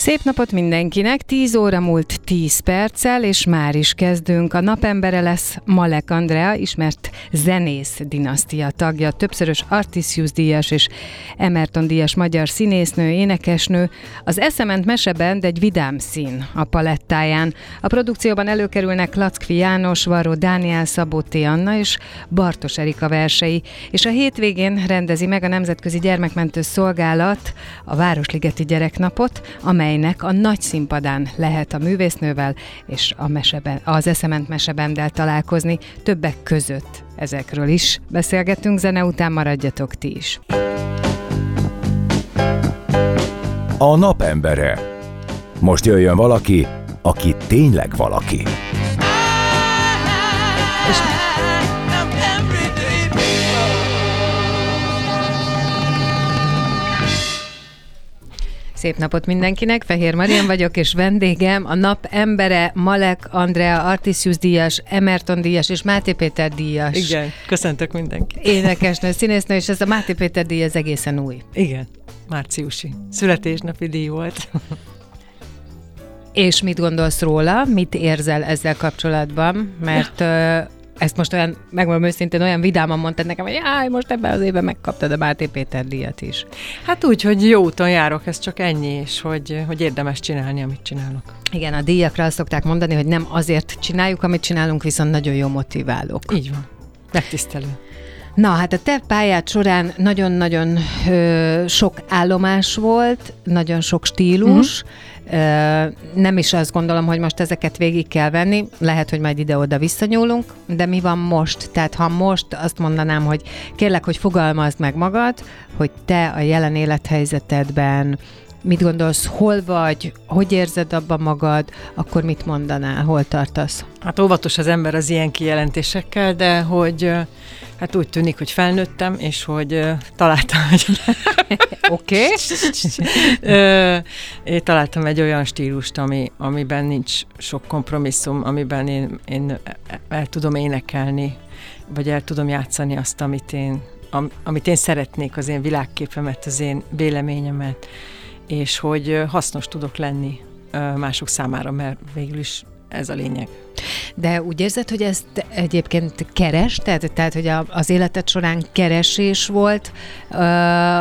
Szép napot mindenkinek, 10 óra múlt 10 perccel, és már is kezdünk. A napembere lesz Malek Andrea, ismert zenész dinasztia tagja, többszörös Artisius díjas és Emerton díjas magyar színésznő, énekesnő. Az Eszement mesebend egy vidám szín a palettáján. A produkcióban előkerülnek Lackfi János, Varó Dániel, Szabó T. Anna és Bartos Erika versei, és a hétvégén rendezi meg a Nemzetközi Gyermekmentő Szolgálat a Városligeti Gyereknapot, amely amelynek a nagy színpadán lehet a művésznővel és a meseben, az eszement mesebendel találkozni, többek között ezekről is beszélgetünk, zene után maradjatok ti is. A napembere. Most jöjjön valaki, aki tényleg valaki. És Szép napot mindenkinek, Fehér Marian vagyok, és vendégem a nap embere Malek Andrea Artisius díjas, Emerton díjas és Máté Péter díjas. Igen, köszöntök mindenki. Énekesnő, színésznő, és ez a Máté Péter díj ez egészen új. Igen, márciusi. Születésnapi díj volt. És mit gondolsz róla? Mit érzel ezzel kapcsolatban? Mert ezt most olyan, megmondom őszintén, olyan vidáman mondtad nekem, hogy jaj, most ebben az évben megkaptad a Máté Péter díjat is. Hát úgy, hogy jó úton járok, ez csak ennyi, és hogy, hogy érdemes csinálni, amit csinálok. Igen, a díjakra azt szokták mondani, hogy nem azért csináljuk, amit csinálunk, viszont nagyon jó motiválók. Így van. Megtisztelő. Na, hát a te pályád során nagyon-nagyon ö, sok állomás volt, nagyon sok stílus, uh-huh nem is azt gondolom, hogy most ezeket végig kell venni, lehet, hogy majd ide-oda visszanyúlunk, de mi van most? Tehát ha most azt mondanám, hogy kérlek, hogy fogalmazd meg magad, hogy te a jelen élethelyzetedben mit gondolsz, hol vagy, hogy érzed abban magad, akkor mit mondanál, hol tartasz? Hát óvatos az ember az ilyen kijelentésekkel, de hogy hát úgy tűnik, hogy felnőttem, és hogy találtam egy... Oké. Én találtam egy olyan stílust, ami, amiben nincs sok kompromisszum, amiben én, én el tudom énekelni, vagy el tudom játszani azt, amit én, am, amit én szeretnék, az én világképemet, az én véleményemet, és hogy hasznos tudok lenni mások számára, mert végül is ez a lényeg. De úgy érzed, hogy ezt egyébként kerested? Tehát, hogy az életed során keresés volt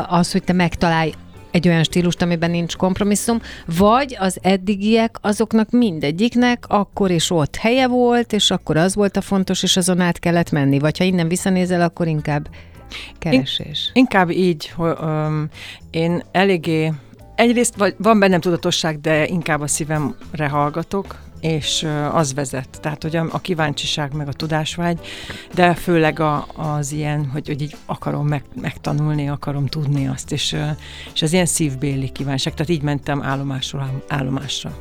az, hogy te megtalálj egy olyan stílust, amiben nincs kompromisszum, vagy az eddigiek azoknak mindegyiknek akkor és ott helye volt, és akkor az volt a fontos, és azon át kellett menni. Vagy ha innen visszanézel, akkor inkább keresés. In, inkább így, hogy um, én eléggé egyrészt vagy, van bennem tudatosság, de inkább a szívemre hallgatok, és az vezet. Tehát, hogy a, a kíváncsiság, meg a tudásvágy, de főleg a, az ilyen, hogy, hogy így akarom meg, megtanulni, akarom tudni azt, és, és az ilyen szívbéli kívánság. Tehát így mentem állomásról állomásra.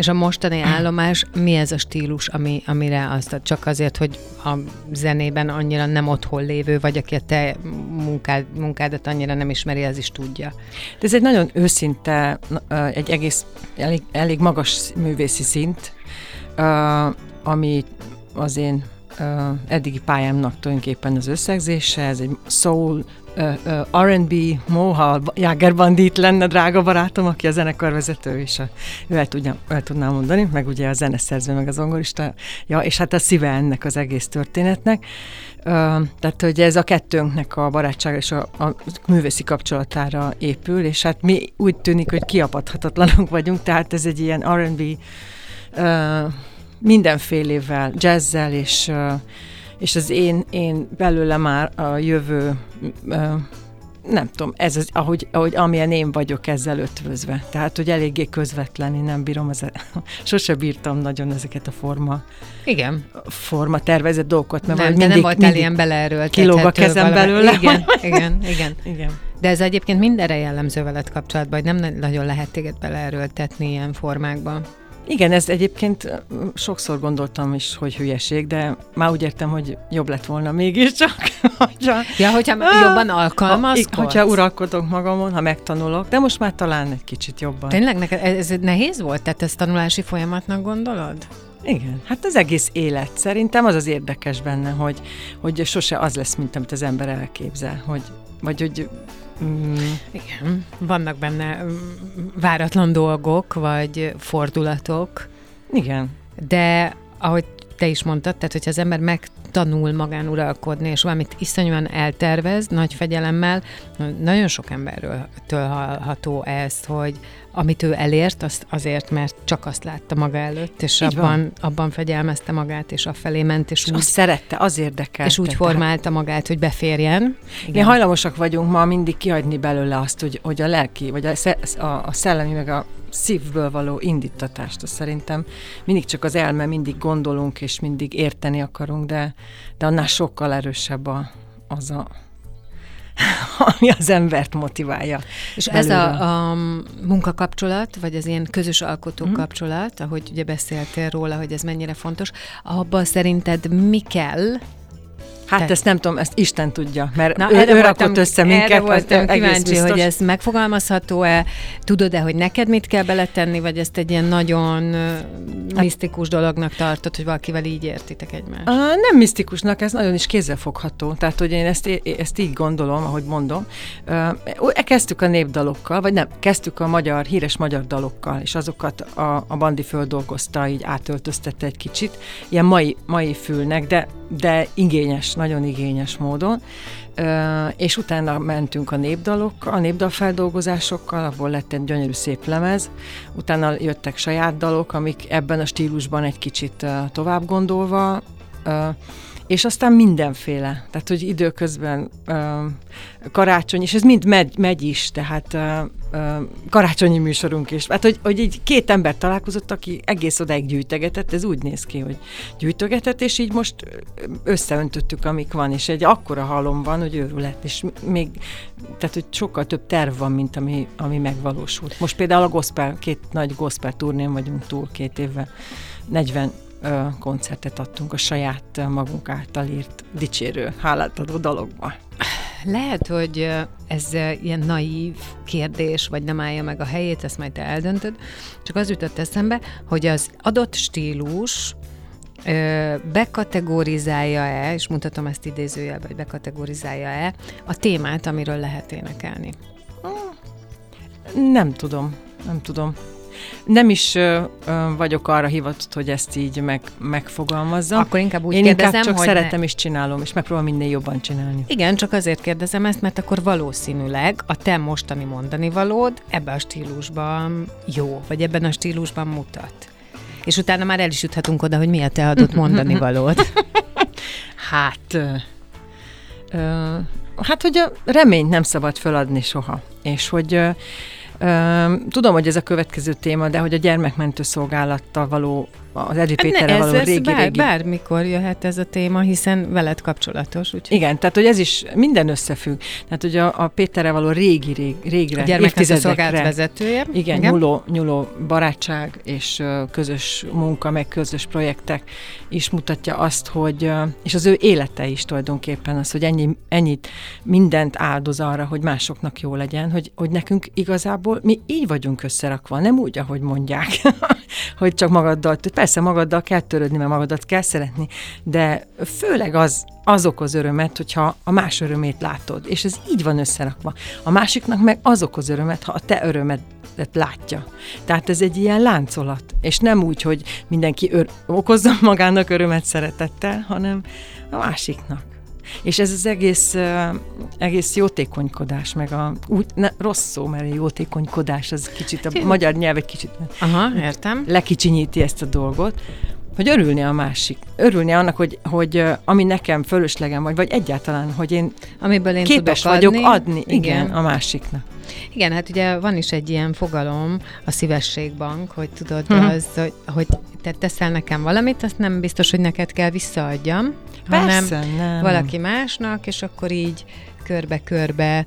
És a mostani állomás, mi ez a stílus, ami, amire azt csak azért, hogy a zenében annyira nem otthon lévő, vagy aki a te munkád, munkádat annyira nem ismeri, az is tudja. De ez egy nagyon őszinte, egy egész elég, elég magas művészi szint, ami az én eddigi pályámnak tulajdonképpen az összegzése, ez egy soul, R&B, Moha, Jagger Bandit lenne drága barátom, aki a zenekarvezető, és a, ő el, tudja, el tudnám mondani, meg ugye a zeneszerző, meg az zongorista, ja, és hát a szíve ennek az egész történetnek. Tehát, hogy ez a kettőnknek a barátsága és a, a művészi kapcsolatára épül, és hát mi úgy tűnik, hogy kiapadhatatlanok vagyunk, tehát ez egy ilyen R&B mindenfélével, jazzzel, és, és az én, én belőle már a jövő nem tudom, ez az, ahogy, ahogy amilyen én vagyok ezzel ötvözve. Tehát, hogy eléggé közvetlen, én nem bírom, ez, sose bírtam nagyon ezeket a forma, Igen. forma tervezett dolgokat, mert Nem, mindig, nem voltál mindig ilyen beleerőltethető. kilóg a kezem valami- belőle. Igen, igen, igen. Igen. De ez egyébként mindenre jellemző veled kapcsolatban, hogy nem nagyon lehet téged beleerőltetni ilyen formákban. Igen, ez egyébként sokszor gondoltam is, hogy hülyeség, de már úgy értem, hogy jobb lett volna mégiscsak, hogyha, Ja, hogyha Ah! jobban ha, alkalmazkodsz. hogyha uralkodok magamon, ha megtanulok, de most már talán egy kicsit jobban. Tényleg neked ez nehéz volt? Tehát ezt tanulási folyamatnak gondolod? Igen, hát az egész élet. Szerintem az az érdekes benne, hogy, hogy sose az lesz, mint amit az ember elképzel, hogy, vagy hogy mm, Igen. Vannak benne mm, váratlan dolgok, vagy fordulatok, igen, de ahogy te is mondtad, tehát hogyha az ember megtanul magán uralkodni, és valamit iszonyúan eltervez, nagy fegyelemmel, nagyon sok emberről hallható ezt, hogy amit ő elért, azt azért, mert csak azt látta maga előtt, és Így van. abban, abban fegyelmezte magát, és afelé ment, és és úgy, azt szerette, az érdekel. és úgy formálta magát, hogy beférjen. Igen. hajlamosak vagyunk ma mindig kihagyni belőle azt, hogy, hogy a lelki, vagy a, a, a szellemi, meg a szívből való indítatást, azt szerintem mindig csak az elme, mindig gondolunk, és mindig érteni akarunk, de, de annál sokkal erősebb a, az a ami az embert motiválja. És ez belülről. a, a munkakapcsolat, vagy az ilyen közös alkotó Mhm. kapcsolat, ahogy ugye beszéltél róla, hogy ez mennyire fontos, abban szerinted mi kell? Hát Te- ezt nem tudom, ezt Isten tudja, mert Na, ő, erre ő voltam, rakott össze minket. erre voltam kíváncsi, biztos. hogy ez megfogalmazható-e, tudod-e, hogy neked mit kell beletenni, vagy ezt egy ilyen nagyon hát, misztikus dolognak tartod, hogy valakivel így értitek egymást? Uh, nem misztikusnak, ez nagyon is kézzelfogható. Tehát, hogy én ezt, ezt így gondolom, ahogy mondom. Uh, kezdtük a népdalokkal, vagy nem, kezdtük a magyar, híres magyar dalokkal, és azokat a, a Bandi földolgozta, így átöltöztette egy kicsit. Ilyen mai, mai fülnek, de, de igényes, nagyon igényes módon. És utána mentünk a népdalokkal, a népdalfeldolgozásokkal, abból lett egy gyönyörű szép lemez. Utána jöttek saját dalok, amik ebben a stílusban egy kicsit tovább gondolva, és aztán mindenféle, tehát hogy időközben uh, karácsony, és ez mind megy, megy is, tehát uh, karácsonyi műsorunk is. Hát, hogy, hogy így két ember találkozott, aki egész odáig gyűjtögetett, ez úgy néz ki, hogy gyűjtögetett, és így most összeöntöttük, amik van, és egy akkora halom van, hogy őrület, és még, tehát, hogy sokkal több terv van, mint ami, ami megvalósult. Most például a gospel, két nagy gospel turnén vagyunk túl két évvel, 40 ö, koncertet adtunk a saját ö, magunk által írt dicsérő, hálát adó dalokba. Lehet, hogy ez ilyen naív kérdés, vagy nem állja meg a helyét, ezt majd te eldöntöd, csak az jutott eszembe, hogy az adott stílus bekategorizálja-e, és mutatom ezt idézőjelbe, hogy bekategorizálja-e a témát, amiről lehet énekelni. Nem tudom, nem tudom. Nem is ö, ö, vagyok arra hivatott, hogy ezt így meg, megfogalmazzam. Akkor inkább úgy Én kérdezem, inkább csak hogy szeretem ne... és csinálom, és megpróbálom minél jobban csinálni. Igen, csak azért kérdezem ezt, mert akkor valószínűleg a te mostani mondani valód ebben a stílusban jó, vagy ebben a stílusban mutat. És utána már el is juthatunk oda, hogy mi a te adott mondani valód. Hát, ö, ö, hát, hogy a reményt nem szabad feladni soha. És hogy tudom, hogy ez a következő téma, de hogy a gyermekmentő szolgálattal való, az Edi Péterrel való ez régi, bár, régi bármikor jöhet ez a téma, hiszen veled kapcsolatos. Úgyhogy Igen, tehát hogy ez is minden összefügg. Tehát, hogy a, a Péterrel való régi, rég, régre, a évtizedekre, vezetője. igen, Igen. Nyúló, nyúló barátság és közös munka, meg közös projektek is mutatja azt, hogy, és az ő élete is tulajdonképpen az, hogy ennyi, ennyit mindent áldoz arra, hogy másoknak jó legyen, hogy, hogy nekünk igazából mi így vagyunk összerakva, nem úgy, ahogy mondják, hogy csak magaddal, persze magaddal kell törődni, mert magadat kell szeretni, de főleg az, az okoz örömet, hogyha a más örömét látod, és ez így van összerakva. A másiknak meg az okoz örömet, ha a te örömedet látja. Tehát ez egy ilyen láncolat, és nem úgy, hogy mindenki ör- okozza magának örömet szeretettel, hanem a másiknak. És ez az egész, egész jótékonykodás, meg a úgy, ne, rossz szó, mert a jótékonykodás az kicsit, a magyar nyelv egy kicsit Aha, értem. lekicsinyíti ezt a dolgot, hogy örülni a másik, örülni annak, hogy, hogy ami nekem fölöslegem vagy, vagy egyáltalán, hogy én, Amiből én képes tudok vagyok adni, adni, igen, igen, a másiknak. Igen, hát ugye van is egy ilyen fogalom, a szívességbank, hogy tudod, hm. az, hogy, hogy te teszel nekem valamit, azt nem biztos, hogy neked kell visszaadjam, Persze, hanem nem. valaki másnak, és akkor így körbe-körbe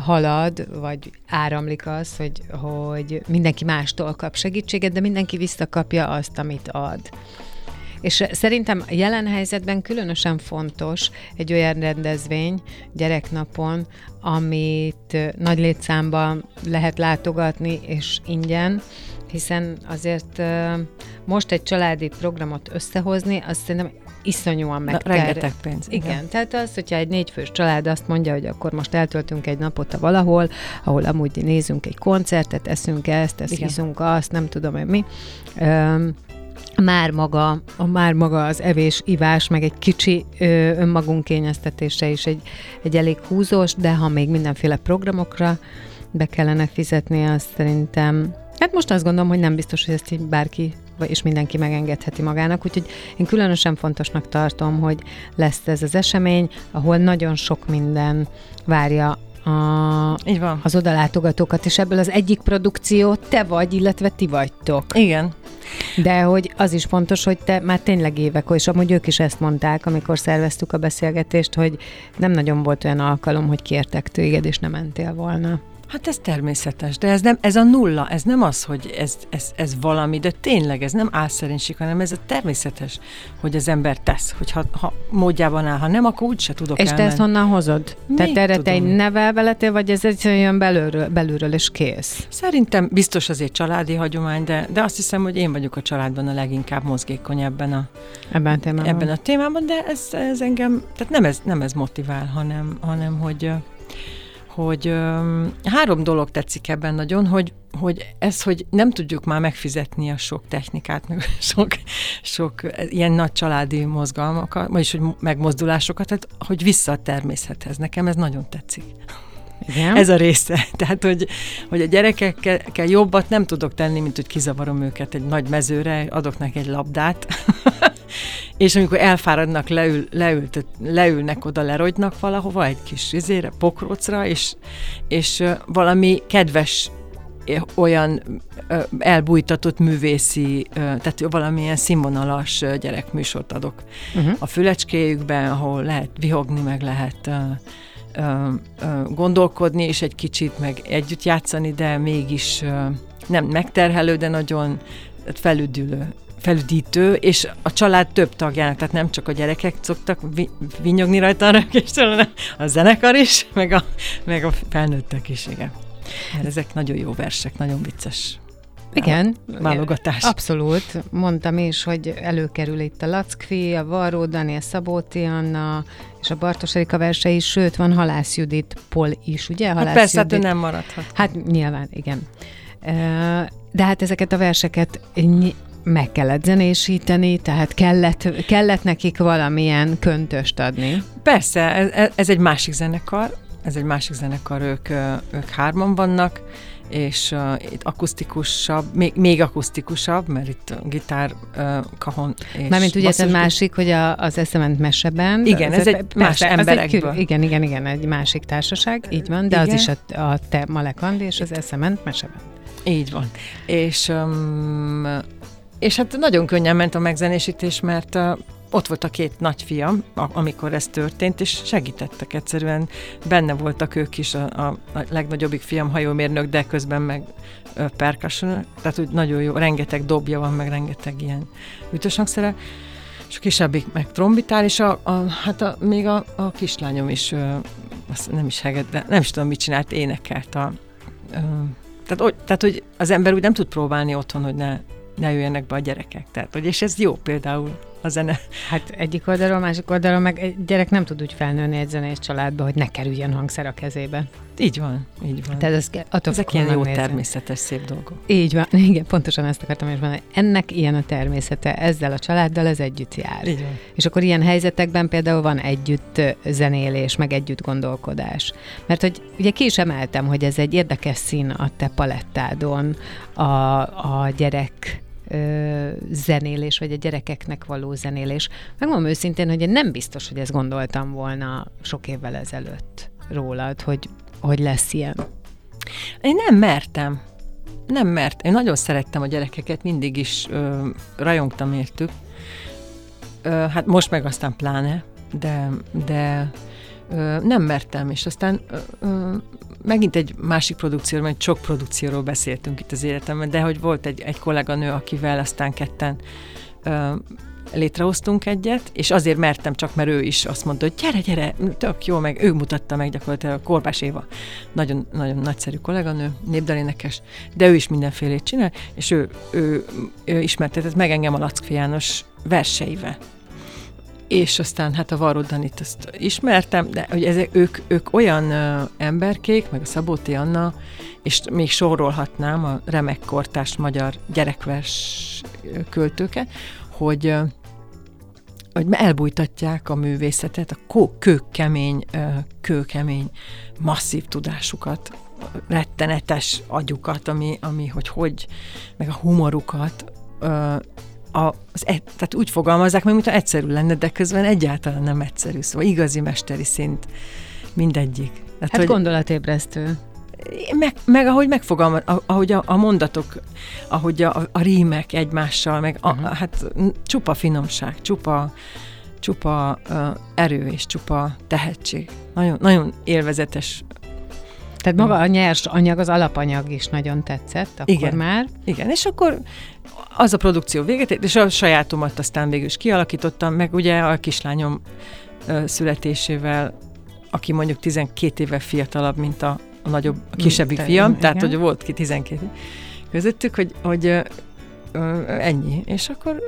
halad, vagy áramlik az, hogy, hogy mindenki mástól kap segítséget, de mindenki visszakapja azt, amit ad. És szerintem jelen helyzetben különösen fontos egy olyan rendezvény gyereknapon, amit nagy létszámban lehet látogatni, és ingyen, hiszen azért most egy családi programot összehozni, azt szerintem iszonyúan meg. Rengeteg pénz. Igen. igen, tehát az, hogyha egy négyfős család azt mondja, hogy akkor most eltöltünk egy napot a valahol, ahol amúgy nézünk egy koncertet, eszünk ezt, ezt igen. azt, nem tudom én mi. Um, már maga, a már maga az evés, ivás, meg egy kicsi ö, önmagunk kényeztetése is egy, egy elég húzós, de ha még mindenféle programokra be kellene fizetni, azt szerintem Hát most azt gondolom, hogy nem biztos, hogy ezt így bárki és mindenki megengedheti magának, úgyhogy én különösen fontosnak tartom, hogy lesz ez az esemény, ahol nagyon sok minden várja a, Így van. az odalátogatókat, és ebből az egyik produkció te vagy, illetve ti vagytok. Igen. De hogy az is fontos, hogy te már tényleg évek, és amúgy ők is ezt mondták, amikor szerveztük a beszélgetést, hogy nem nagyon volt olyan alkalom, hogy kértek téged, és nem mentél volna. Hát ez természetes, de ez nem, ez a nulla, ez nem az, hogy ez, ez, ez valami, de tényleg ez nem álszerénység, hanem ez a természetes, hogy az ember tesz, hogy ha, ha módjában áll, ha nem, akkor úgyse tudok És elmenni. te ezt honnan hozod? Még Tehát erre te tudom. egy nevelve lettél, vagy ez egyszerűen belülről, belülről és kész? Szerintem biztos azért családi hagyomány, de, de azt hiszem, hogy én vagyok a családban a leginkább mozgékony ebben a, Ebben a témában. ebben a témában, de ez, ez engem, tehát nem ez, nem ez motivál, hanem, hanem hogy hogy um, három dolog tetszik ebben nagyon, hogy, hogy ez, hogy nem tudjuk már megfizetni a sok technikát, meg sok, sok ilyen nagy családi mozgalmakat, vagyis hogy megmozdulásokat, tehát hogy vissza a természethez. Nekem ez nagyon tetszik. Igen? Ez a része. Tehát, hogy, hogy a gyerekekkel jobbat nem tudok tenni, mint hogy kizavarom őket egy nagy mezőre, adok neki egy labdát, és amikor elfáradnak, leül, leült, leülnek oda, lerogynak valahova, egy kis izére, pokrócra, és, és valami kedves olyan elbújtatott művészi, tehát valamilyen színvonalas gyerekműsort adok uh-huh. a fülecskéjükben, ahol lehet vihogni, meg lehet gondolkodni, és egy kicsit meg együtt játszani, de mégis nem megterhelő, de nagyon felüdülő felüdítő, és a család több tagjának, tehát nem csak a gyerekek szoktak vi- vinyogni rajta arra, és a zenekar is, meg a, meg a felnőttek is, igen. Mert ezek nagyon jó versek, nagyon vicces. Igen. Válogatás. Abszolút. Mondtam is, hogy előkerül itt a Lackfi, a Varró, Daniel Szabóti Anna, és a Bartos Erika versei, sőt, van Halász Judit Pol is, ugye? Hát Halász persze, hát ő Judit. nem maradhat. Hát nyilván, igen. De hát ezeket a verseket meg kellett zenésíteni, tehát kellett, kellett nekik valamilyen köntöst adni. Persze, ez, ez egy másik zenekar, ez egy másik zenekar, ők, ők hárman vannak, és uh, itt akusztikusabb, még, még akusztikusabb, mert itt gitár, uh, kahon és Mármint ugye ez a másik, hogy a, az eszement meseben. Igen, ez, ez egy más emberekből. Egy, igen, igen, igen, egy másik társaság, így van, de igen. az is a, a te Malek Andi és az eszement meseben. Így van. És, um, és hát nagyon könnyen ment a megzenésítés, mert uh, ott volt a két nagyfiam, amikor ez történt, és segítettek egyszerűen. Benne voltak ők is, a, a, a legnagyobbik fiam hajómérnök, de közben meg percussion, tehát úgy nagyon jó, rengeteg dobja van, meg rengeteg ilyen ütős hangszere, és a kisebbik meg trombitál, és a, a, hát a, még a, a kislányom is, ö, azt nem is heged, de nem is tudom, mit csinált, énekelt a, ö, tehát, tehát, hogy az ember úgy nem tud próbálni otthon, hogy ne, ne jöjjenek be a gyerekek. Tehát, hogy, és ez jó például a zene. Hát egyik oldalról, másik oldalról meg egy gyerek nem tud úgy felnőni egy zenés családba, hogy ne kerüljön hangszer a kezébe. Így van, így van. Tehát ez, attól Ezek ilyen jó természetes, szép dolgok. Így van, igen, pontosan ezt akartam is mondani. Ennek ilyen a természete, ezzel a családdal ez együtt jár. Így van. És akkor ilyen helyzetekben például van együtt zenélés, meg együtt gondolkodás. Mert hogy ugye ki is emeltem, hogy ez egy érdekes szín a te palettádon, a, a gyerek zenélés, vagy a gyerekeknek való zenélés. Megmondom őszintén, hogy én nem biztos, hogy ezt gondoltam volna sok évvel ezelőtt rólad, hogy, hogy lesz ilyen. Én nem mertem. Nem mert. Én nagyon szerettem a gyerekeket, mindig is ö, rajongtam értük. Ö, hát most meg aztán pláne, de, de ö, nem mertem, és aztán ö, ö, megint egy másik produkcióról, mert sok produkcióról beszéltünk itt az életemben, de hogy volt egy, egy kolléganő, akivel aztán ketten ö, létrehoztunk egyet, és azért mertem csak, mert ő is azt mondta, hogy gyere, gyere, tök jó, meg ő mutatta meg gyakorlatilag a Korbás Éva. Nagyon, nagyon nagyszerű kolléganő, népdalénekes, de ő is mindenfélét csinál, és ő, ő, ő ismertetett meg engem a Lackfi János verseivel és aztán hát a Varró Danit azt ismertem, de hogy ezek, ők, ők olyan ö, emberkék, meg a Szabóti Anna, és még sorolhatnám a remek kortás magyar gyerekvers költőket, hogy ö, hogy elbújtatják a művészetet, a kó, kőkemény, kőkemény, masszív tudásukat, rettenetes agyukat, ami, ami hogy hogy, meg a humorukat, a, az, e, tehát úgy fogalmazzák meg, mintha egyszerű lenne, de közben egyáltalán nem egyszerű. Szóval igazi mesteri szint mindegyik. Tehát, hát hogy, gondolatébresztő. Meg, meg ahogy megfogalmaz, ahogy a, a mondatok, ahogy a, a rímek egymással, meg a, uh-huh. hát csupa finomság, csupa, csupa uh, erő és csupa tehetség. Nagyon, nagyon élvezetes tehát maga a nyers anyag, az alapanyag is nagyon tetszett akkor Igen. már. Igen, és akkor az a produkció véget ért, és a sajátomat aztán végül is kialakítottam, meg ugye a kislányom születésével, aki mondjuk 12 éve fiatalabb, mint a, a nagyobb, a kisebbik fiam, igen. tehát hogy volt ki 12 közöttük, hogy, hogy ennyi. És akkor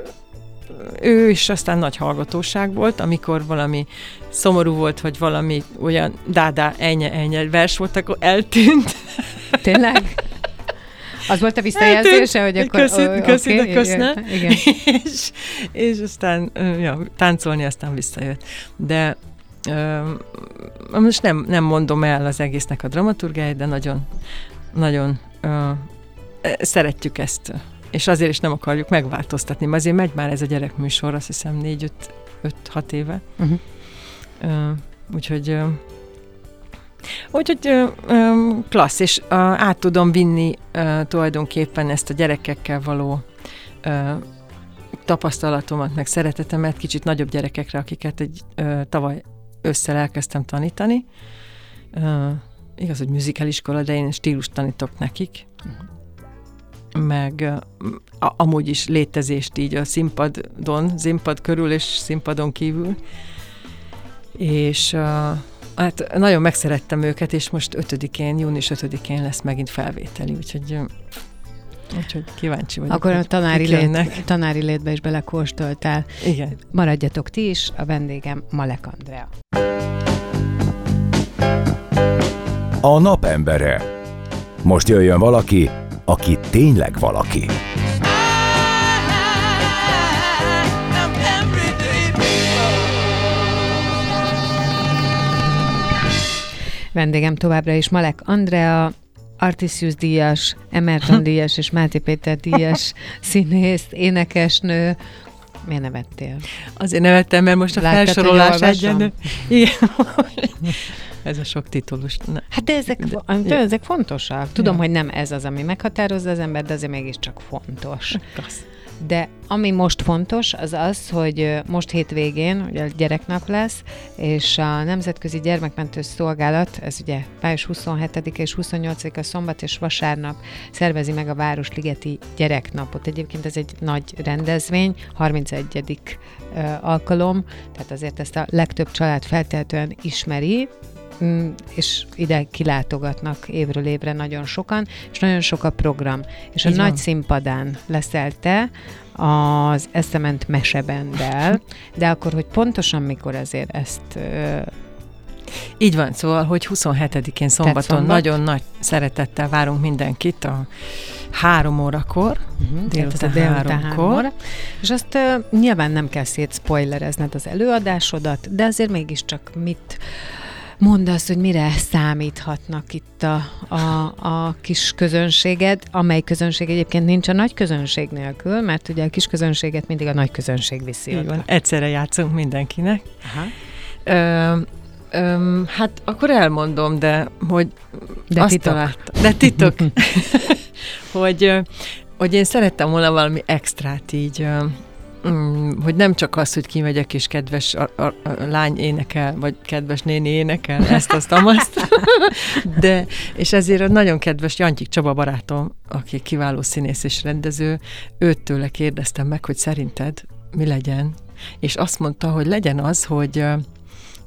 ő is aztán nagy hallgatóság volt, amikor valami szomorú volt, vagy valami olyan dádá, ennyi, ennyi vers volt, akkor eltűnt. Tényleg? Az volt a visszajelzése, hogy akkor... Köszi, oh, köszi okay, de köszne. Igen. és, és aztán ja, táncolni aztán visszajött. De uh, most nem, nem mondom el az egésznek a dramaturgáját, de nagyon, nagyon uh, szeretjük ezt, és azért is nem akarjuk megváltoztatni, mert azért megy már ez a gyerekműsor, azt hiszem négy-öt-hat éve. Uh-huh. Uh, úgyhogy Úgyhogy ö, ö, klassz, és ö, át tudom vinni ö, tulajdonképpen ezt a gyerekekkel való ö, tapasztalatomat, meg szeretetemet kicsit nagyobb gyerekekre, akiket egy ö, tavaly össze elkezdtem tanítani. Ö, igaz, hogy műzikeliskola, de én stílus tanítok nekik. Meg a, amúgy is létezést így a színpadon, színpad körül és színpadon kívül. És uh, Hát nagyon megszerettem őket, és most 5-én, június 5-én lesz megint felvételi, úgyhogy Úgyhogy kíváncsi vagyok. Akkor a tanári, lét, tanári létbe is belekóstoltál. Igen. Maradjatok ti is, a vendégem Malek Andrea. A napembere. Most jöjjön valaki, aki tényleg valaki. Vendégem továbbra is Malek Andrea, Artisius díjas, Emerton díjas és Máté Péter díjas színész, énekesnő. Miért nevettél? Azért nevettem, mert most a Láttad, felsorolás egyen. Igen. ez a sok titulus. Na. Hát de ezek, de, de ezek fontosak. Tudom, ja. hogy nem ez az, ami meghatározza az ember, de azért mégiscsak fontos. Kassz. De ami most fontos, az az, hogy most hétvégén, ugye gyereknap lesz, és a Nemzetközi Gyermekmentő Szolgálat, ez ugye május 27 és 28 a szombat és vasárnap szervezi meg a Városligeti Gyereknapot. Egyébként ez egy nagy rendezvény, 31. alkalom, tehát azért ezt a legtöbb család feltehetően ismeri, és ide kilátogatnak évről évre nagyon sokan, és nagyon sok a program. És Így a van. nagy színpadán leszel te az Eszement mesebendel, de akkor, hogy pontosan mikor ezért ezt így van, szóval, hogy 27-én szombaton szombat? nagyon nagy szeretettel várunk mindenkit a három órakor, uh-huh, délután, délután háromkor. És azt uh, nyilván nem kell szétszpoilerezned az előadásodat, de azért mégiscsak mit Mondd azt, hogy mire számíthatnak itt a, a, a kis közönséged, amely közönség egyébként nincs a nagy közönség nélkül, mert ugye a kis közönséget mindig a nagy közönség viszi Így oda. van, egyszerre játszunk mindenkinek. Aha. Ö, ö, hát akkor elmondom, de hogy De azt titok. találtam. De titok. hogy, hogy én szerettem volna valami extrát így, hogy nem csak az, hogy kimegyek és kedves a, a, a lány énekel, vagy kedves néni énekel, ezt, azt, amazt. De, és ezért a nagyon kedves Jantyik Csaba barátom, aki kiváló színész és rendező, őt tőle kérdeztem meg, hogy szerinted mi legyen, és azt mondta, hogy legyen az, hogy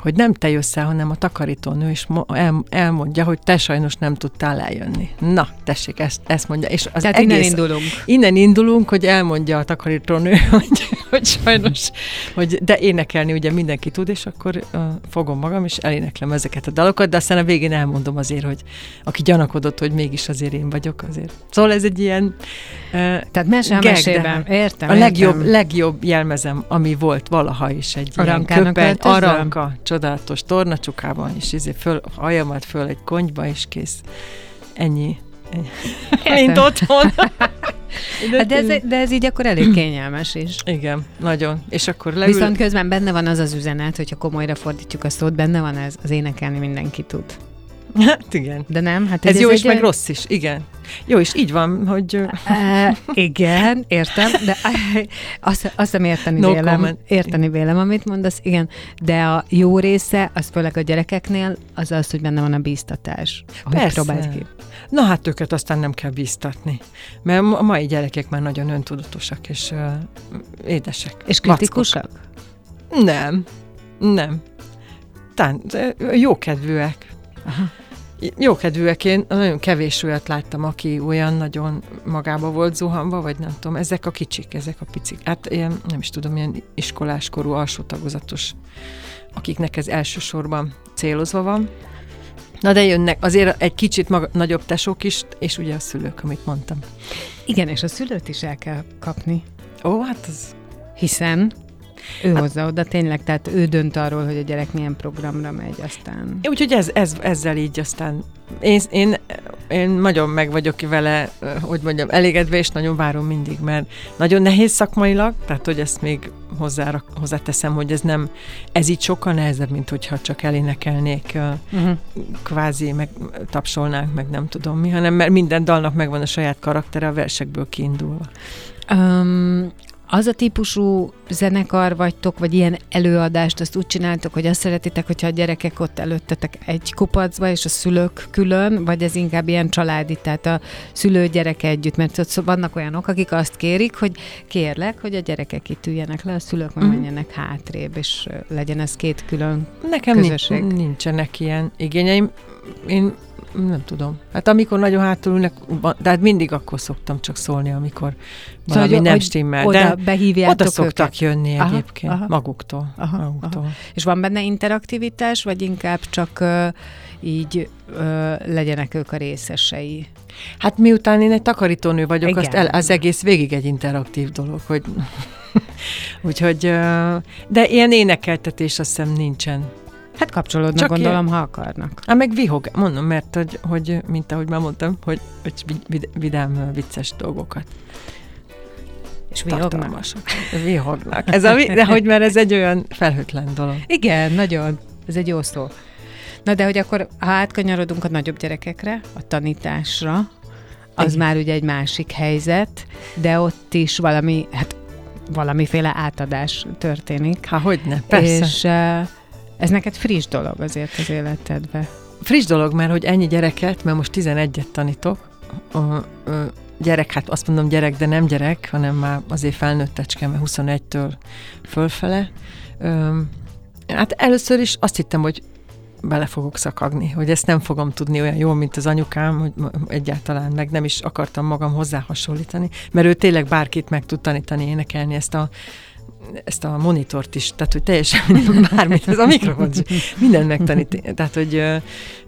hogy nem te jössz el, hanem a takarítónő, el, elmondja, hogy te sajnos nem tudtál eljönni. Na, tessék, ezt, ezt mondja. És az Tehát egész, innen indulunk. Innen indulunk, hogy elmondja a takarítónő, hogy, hogy sajnos, hogy de énekelni ugye mindenki tud, és akkor uh, fogom magam, és eléneklem ezeket a dalokat, de aztán a végén elmondom azért, hogy aki gyanakodott, hogy mégis azért én vagyok azért. Szóval ez egy ilyen uh, Tehát mese a gag, mesében. Értem, a legjobb, értem. legjobb jelmezem, ami volt valaha is egy Arankának ilyen öltözve? aranka, csodálatos tornacsukában, és izé föl, hajamat föl egy konyba, és kész. Ennyi. Mint otthon. Hát de, ez, de ez így akkor elég kényelmes is. Igen, nagyon. És akkor leül... Viszont közben benne van az az üzenet, hogyha komolyra fordítjuk a szót, benne van ez, az énekelni mindenki tud. Hát igen. De nem? Hát Ez, jó egy is, meg rossz is, igen. Jó, és így van, hogy... Uh, igen, értem, de azt, azt nem érteni No vélem, comment. érteni vélem, amit mondasz, igen, de a jó része, az főleg a gyerekeknél, az az, hogy benne van a bíztatás. Hogy Persze. próbáld ki. Na hát őket aztán nem kell bíztatni. Mert a mai gyerekek már nagyon öntudatosak és uh, édesek. És Vackok. kritikusak? Nem, nem. Tán, jókedvűek. Aha. Jókedvűek, én nagyon kevés olyat láttam, aki olyan nagyon magába volt zuhanva, vagy nem tudom, ezek a kicsik, ezek a picik. Hát ilyen, nem is tudom, ilyen iskoláskorú, alsó tagozatos, akiknek ez elsősorban célozva van. Na de jönnek azért egy kicsit maga, nagyobb tesók is, és ugye a szülők, amit mondtam. Igen, és a szülőt is el kell kapni, Ó, hát az hiszen ő Hát- hozza oda tényleg, tehát ő dönt arról, hogy a gyerek milyen programra megy aztán. Úgyhogy ez, ez, ezzel így aztán én, én, én nagyon meg vagyok vele, eh, hogy mondjam, elégedve, és nagyon várom mindig, mert nagyon nehéz szakmailag, tehát hogy ezt még hozzá, hozzáteszem, hogy ez nem, ez így sokkal nehezebb, mint hogyha csak elénekelnék, Uh-huh. kvázi, meg tapsolnánk, meg nem tudom mi, hanem mert minden dalnak megvan a saját karaktere a versekből kiindulva. Um, az a típusú zenekar vagytok, vagy ilyen előadást, azt úgy csináltok, hogy azt szeretitek, hogyha a gyerekek ott előttetek egy kupacba, és a szülők külön, vagy ez inkább ilyen családi, tehát a szülő gyereke együtt, mert ott vannak olyanok, akik azt kérik, hogy kérlek, hogy a gyerekek itt üljenek le, a szülők meg Mhm. menjenek hátrébb, és legyen ez két külön. Nekem nincs, Közösség. nincsenek ilyen igényeim. Én nem tudom. Hát amikor nagyon hátul ülnek, de hát mindig akkor szoktam csak szólni, amikor valami hogy- nem hogy stimmel. Oda De oda szoktak őket. jönni Aha, egyébként, aha. maguktól. Aha, maguktól. És van benne interaktivitás, vagy inkább csak ö, így ö, legyenek ők a részesei? Hát miután én egy takarítónő vagyok, Igen. azt el, az egész végig egy interaktív dolog, hogy úgyhogy, de ilyen énekeltetés azt hiszem nincsen. Hát kapcsolódnak, Csak gondolom, ha akarnak. Hát meg vihog, mondom, mert hogy, hogy mint ahogy már mondtam, hogy, hogy vid- vid- vidám, vicces dolgokat. És vihognak. Vihognak. Ez a, de hogy már ez egy olyan felhőtlen dolog. Igen, nagyon. Ez egy jó szó. Na de hogy akkor, ha átkanyarodunk a nagyobb gyerekekre, a tanításra, az Igen. már ugye egy másik helyzet, de ott is valami, hát valamiféle átadás történik. Há, hogyne, persze. És... Ez neked friss dolog azért az életedbe. Friss dolog, mert hogy ennyi gyereket, mert most 11-et tanítok, gyerek, hát azt mondom gyerek, de nem gyerek, hanem már azért felnőtt tecske, mert 21-től fölfele. Hát először is azt hittem, hogy bele fogok szakagni, hogy ezt nem fogom tudni olyan jól, mint az anyukám, hogy egyáltalán meg nem is akartam magam hozzá hasonlítani, mert ő tényleg bárkit meg tud tanítani énekelni ezt a ezt a monitort is, tehát hogy teljesen bármit, ez a mikrofon is, mindent megtanít. Tehát, hogy ö,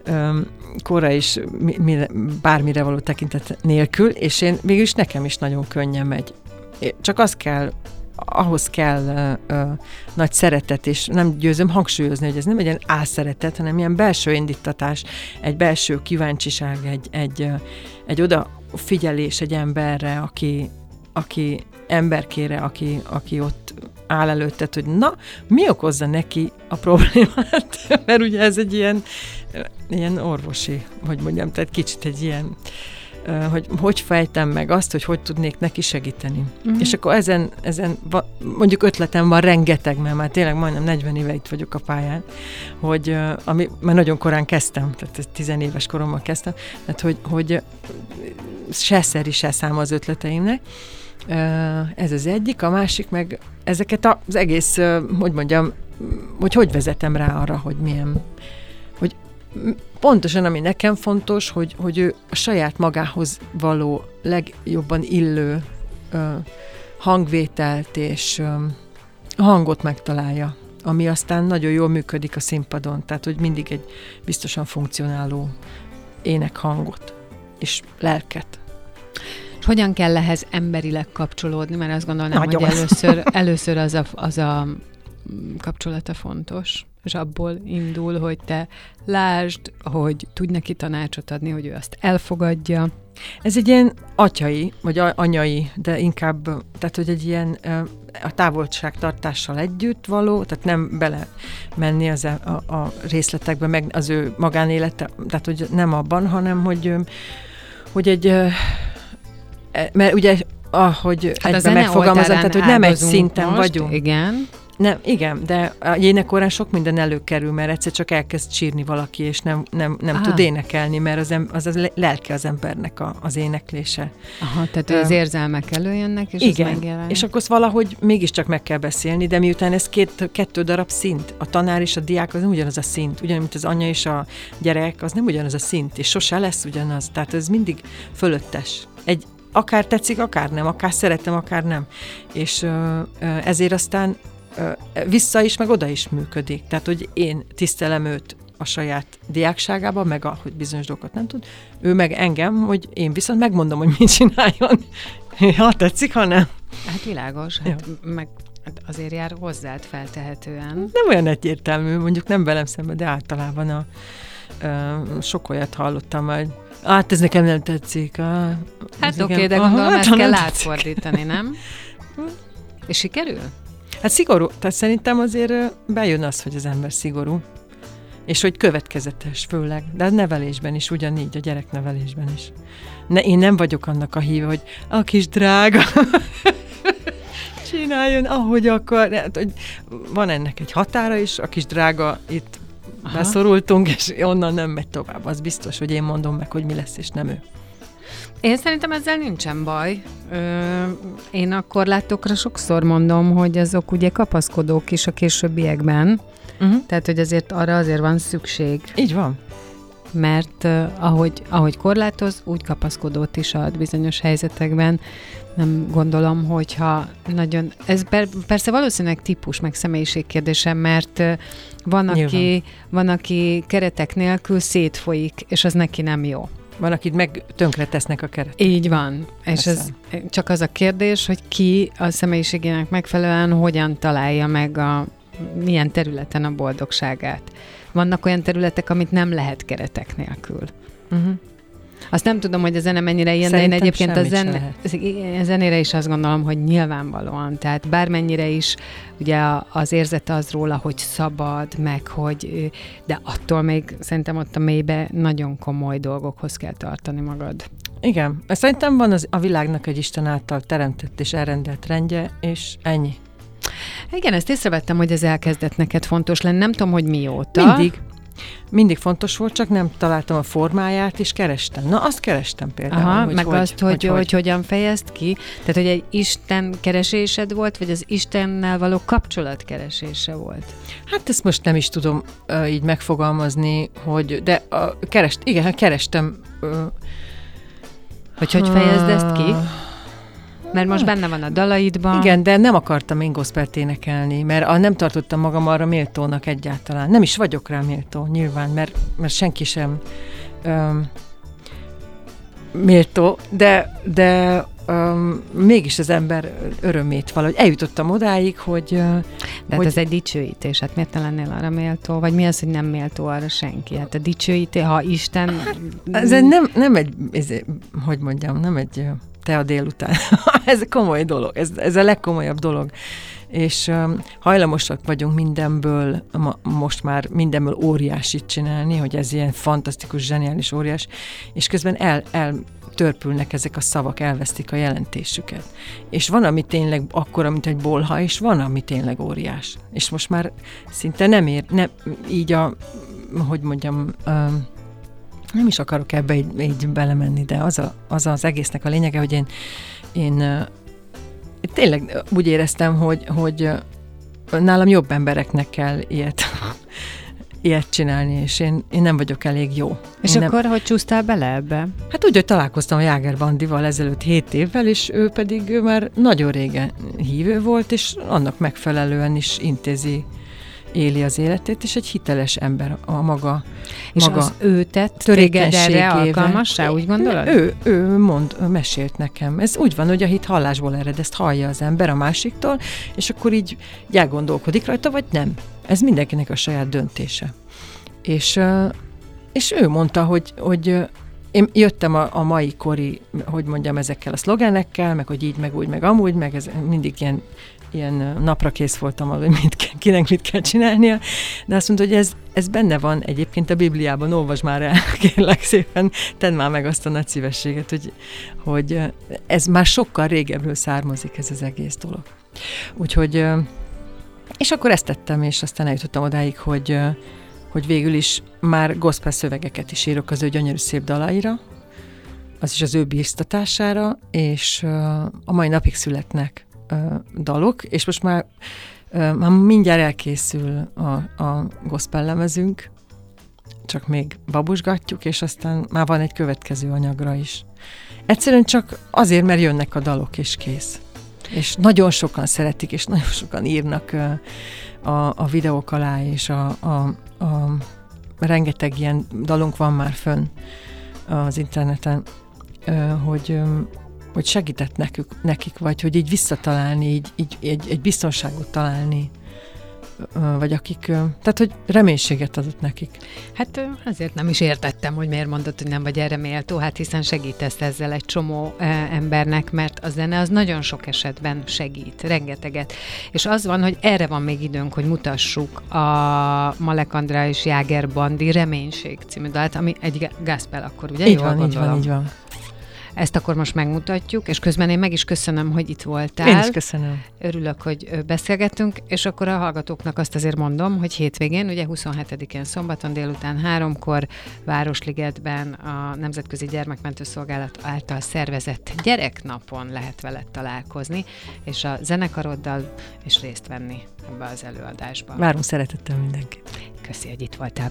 ö, korra is mi, mire, bármire való tekintet nélkül, és én végülis nekem is nagyon könnyen megy. Csak azt kell ahhoz kell ö, ö, nagy szeretet, és nem győzöm hangsúlyozni, hogy ez nem egy ilyen álszeretet, hanem ilyen belső indítatás, egy belső kíváncsiság, egy, egy, egy oda figyelés egy emberre, aki, aki emberkére, aki, aki ott áll előtted, hogy na, mi okozza neki a problémát? Mert ugye ez egy ilyen, ilyen orvosi, hogy mondjam, tehát kicsit egy ilyen hogy hogy fejtem meg azt, hogy hogy tudnék neki segíteni. Uh-huh. És akkor ezen, ezen mondjuk ötletem van rengeteg, mert már tényleg majdnem 40 éve itt vagyok a pályán, hogy ami, mert nagyon korán kezdtem, tehát 10 éves koromban kezdtem, tehát hogy, hogy se szeri, se szám az ötleteimnek. Ez az egyik, a másik meg ezeket az egész, hogy mondjam, hogy hogy vezetem rá arra, hogy milyen, hogy pontosan ami nekem fontos, hogy, hogy ő a saját magához való legjobban illő hangvételt és hangot megtalálja, ami aztán nagyon jól működik a színpadon, tehát hogy mindig egy biztosan funkcionáló énekhangot és lelket. Hogyan kell ehhez emberileg kapcsolódni, mert azt gondolom, hogy először, először az a, az a kapcsolata fontos és abból indul, hogy te lásd, hogy tudj neki tanácsot adni, hogy ő azt elfogadja. Ez egy ilyen atyai, vagy anyai, de inkább, tehát hogy egy ilyen a távolságtartással együtt való, tehát nem bele menni az e, a, a részletekbe, meg az ő magánélete, tehát hogy nem abban, hanem hogy, hogy egy, mert ugye ahogy hát egyben megfogalmazom, tehát hogy nem egy szinten most, vagyunk. Igen. Nem, igen, de a énekorán sok minden előkerül, mert egyszer csak elkezd sírni valaki, és nem, nem, nem tud énekelni, mert az, em, az, az lelke az embernek a, az éneklése. Aha, tehát uh, az érzelmek előjönnek, és igen, az megjelenik. és akkor valahogy mégiscsak meg kell beszélni, de miután ez két, kettő darab szint, a tanár és a diák az nem ugyanaz a szint, ugyanúgy, mint az anya és a gyerek, az nem ugyanaz a szint, és sose lesz ugyanaz, tehát ez mindig fölöttes. Egy, akár tetszik, akár nem, akár szeretem, akár nem. És ezért aztán vissza is, meg oda is működik. Tehát, hogy én tisztelem őt a saját diákságában, meg a, hogy bizonyos dolgokat nem tud, ő meg engem, hogy én viszont megmondom, hogy mit csináljon. ha tetszik, ha nem. Hát világos, hát meg hát azért jár hozzád feltehetően. Nem olyan egyértelmű, mondjuk nem velem szemben, de általában a, sok olyat hallottam, hogy hát ez nekem nem tetszik. A, hát oké, okay, de gondolom, hát, ezt kell átfordítani, nem? És sikerül? Hát szigorú, tehát szerintem azért bejön az, hogy az ember szigorú, és hogy következetes főleg, de a nevelésben is ugyanígy, a gyereknevelésben is. Ne, én nem vagyok annak a híve, hogy a kis drága csináljon, ahogy akar. Hát, van ennek egy határa is, a kis drága itt Aha. beszorultunk, és onnan nem megy tovább. Az biztos, hogy én mondom meg, hogy mi lesz, és nem ő. Én szerintem ezzel nincsen baj. Ö, én a korlátokra sokszor mondom, hogy azok ugye kapaszkodók is a későbbiekben, uh-huh. tehát hogy azért arra azért van szükség. Így van. Mert ahogy, ahogy korlátoz, úgy kapaszkodót is ad bizonyos helyzetekben. Nem gondolom, hogyha nagyon... Ez per, persze valószínűleg típus, meg személyiség kérdése, mert van, aki, van, aki keretek nélkül szétfolyik, és az neki nem jó. Van, akit meg tönkre tesznek a keret. Így van. Persze. És ez csak az a kérdés, hogy ki a személyiségének megfelelően hogyan találja meg a milyen területen a boldogságát. Vannak olyan területek, amit nem lehet keretek nélkül. Uh-huh. Azt nem tudom, hogy a zene mennyire ilyen, Szerintem de én egyébként a, zen, a zenére is azt gondolom, hogy nyilvánvalóan. Tehát bármennyire is ugye az érzet az róla, hogy szabad, meg hogy, de attól még szerintem ott a mélybe nagyon komoly dolgokhoz kell tartani magad. Igen, szerintem van az, a világnak egy Isten által teremtett és elrendelt rendje, és ennyi. Igen, ezt észrevettem, hogy ez elkezdett neked fontos lenni. Nem tudom, hogy mióta. Mindig. Mindig fontos volt, csak nem találtam a formáját, és kerestem. Na, azt kerestem például. Aha, hogy meg hogy, azt, hogy, hogy, hogy, hogy hogyan fejezt ki. Tehát, hogy egy Isten keresésed volt, vagy az Istennel való kapcsolat keresése volt? Hát ezt most nem is tudom uh, így megfogalmazni, hogy, de uh, kerest, igen, kerestem. Uh, hogy hogy fejezd ezt ki? Mert most benne van a dalaidban. Igen, de nem akartam én gospelt énekelni, mert a, nem tartottam magam arra méltónak egyáltalán. Nem is vagyok rá méltó, nyilván, mert, mert senki sem öm, méltó, de, de um, mégis az ember örömét valahogy eljutottam odáig, hogy... De hát hogy ez egy dicsőítés, hát miért ne lennél arra méltó? Vagy mi az, hogy nem méltó arra senki? Hát a dicsőítés, ha Isten... ez egy nem, nem egy, ez, hogy mondjam, nem egy te a délután. ez komoly dolog, ez, ez a legkomolyabb dolog. És um, hajlamosak vagyunk mindenből, ma, most már mindenből óriásit csinálni, hogy ez ilyen fantasztikus, zseniális óriás, és közben el, el törpülnek ezek a szavak, elvesztik a jelentésüket. És van, ami tényleg akkora, mint egy bolha, és van, ami tényleg óriás. És most már szinte nem ér, nem, így a, hogy mondjam, um, nem is akarok ebbe így, így belemenni, de az, a, az az egésznek a lényege, hogy én, én, tényleg úgy éreztem, hogy, hogy nálam jobb embereknek kell ilyet, ilyet csinálni, és én, én nem vagyok elég jó. És én akkor nem, hogy csúsztál bele ebbe? Hát úgy, hogy találkoztam a Jáger Bandival ezelőtt 7 évvel, és ő pedig ő már nagyon régen hívő volt, és annak megfelelően is intézi éli az életét, és egy hiteles ember a maga És maga az ő tett törékenységével. alkalmassá, úgy gondolod? Ő, ő mond, ő mesélt nekem. Ez úgy van, hogy a hit hallásból ered, ezt hallja az ember a másiktól, és akkor így elgondolkodik rajta, vagy nem. Ez mindenkinek a saját döntése. És, és ő mondta, hogy, hogy én jöttem a, a mai kori, hogy mondjam, ezekkel a szlogenekkel, meg hogy így, meg úgy, meg amúgy, meg ez mindig ilyen ilyen napra kész voltam, hogy mit, kinek mit kell csinálnia, de azt mondta, hogy ez, ez benne van egyébként a Bibliában, olvasd már el, kérlek szépen, tedd már meg azt a nagy szívességet, hogy, hogy ez már sokkal régebről származik ez az egész dolog. Úgyhogy, és akkor ezt tettem, és aztán eljutottam odáig, hogy, hogy végül is már gospel szövegeket is írok az ő gyönyörű szép dalaira, az is az ő bíztatására, és a mai napig születnek dalok, és most már, már mindjárt elkészül a, a gospel lemezünk, csak még babusgatjuk, és aztán már van egy következő anyagra is. Egyszerűen csak azért, mert jönnek a dalok, és kész. És nagyon sokan szeretik, és nagyon sokan írnak a, a videók alá, és a, a, a rengeteg ilyen dalunk van már fönn az interneten, hogy hogy segített nekük, nekik, vagy hogy így visszatalálni, így, így egy, egy biztonságot találni, vagy akik, tehát hogy reménységet adott nekik. Hát azért nem is értettem, hogy miért mondod, hogy nem vagy erre méltó, hát hiszen segítesz ezzel egy csomó embernek, mert a zene az nagyon sok esetben segít, rengeteget. És az van, hogy erre van még időnk, hogy mutassuk a Malek Andrá és Jáger Bandi Reménység című dalt, ami egy gospel akkor, ugye? így Jól van, így gondolom? van, így van. Ezt akkor most megmutatjuk, és közben én meg is köszönöm, hogy itt voltál. Én is köszönöm. Örülök, hogy ö, beszélgettünk, és akkor a hallgatóknak azt azért mondom, hogy hétvégén, ugye 27-én szombaton délután háromkor Városligetben a Nemzetközi Gyermekmentő Szolgálat által szervezett gyereknapon lehet veled találkozni, és a zenekaroddal és részt venni ebbe az előadásba. Várunk szeretettel mindenkit. Köszi, hogy itt voltál.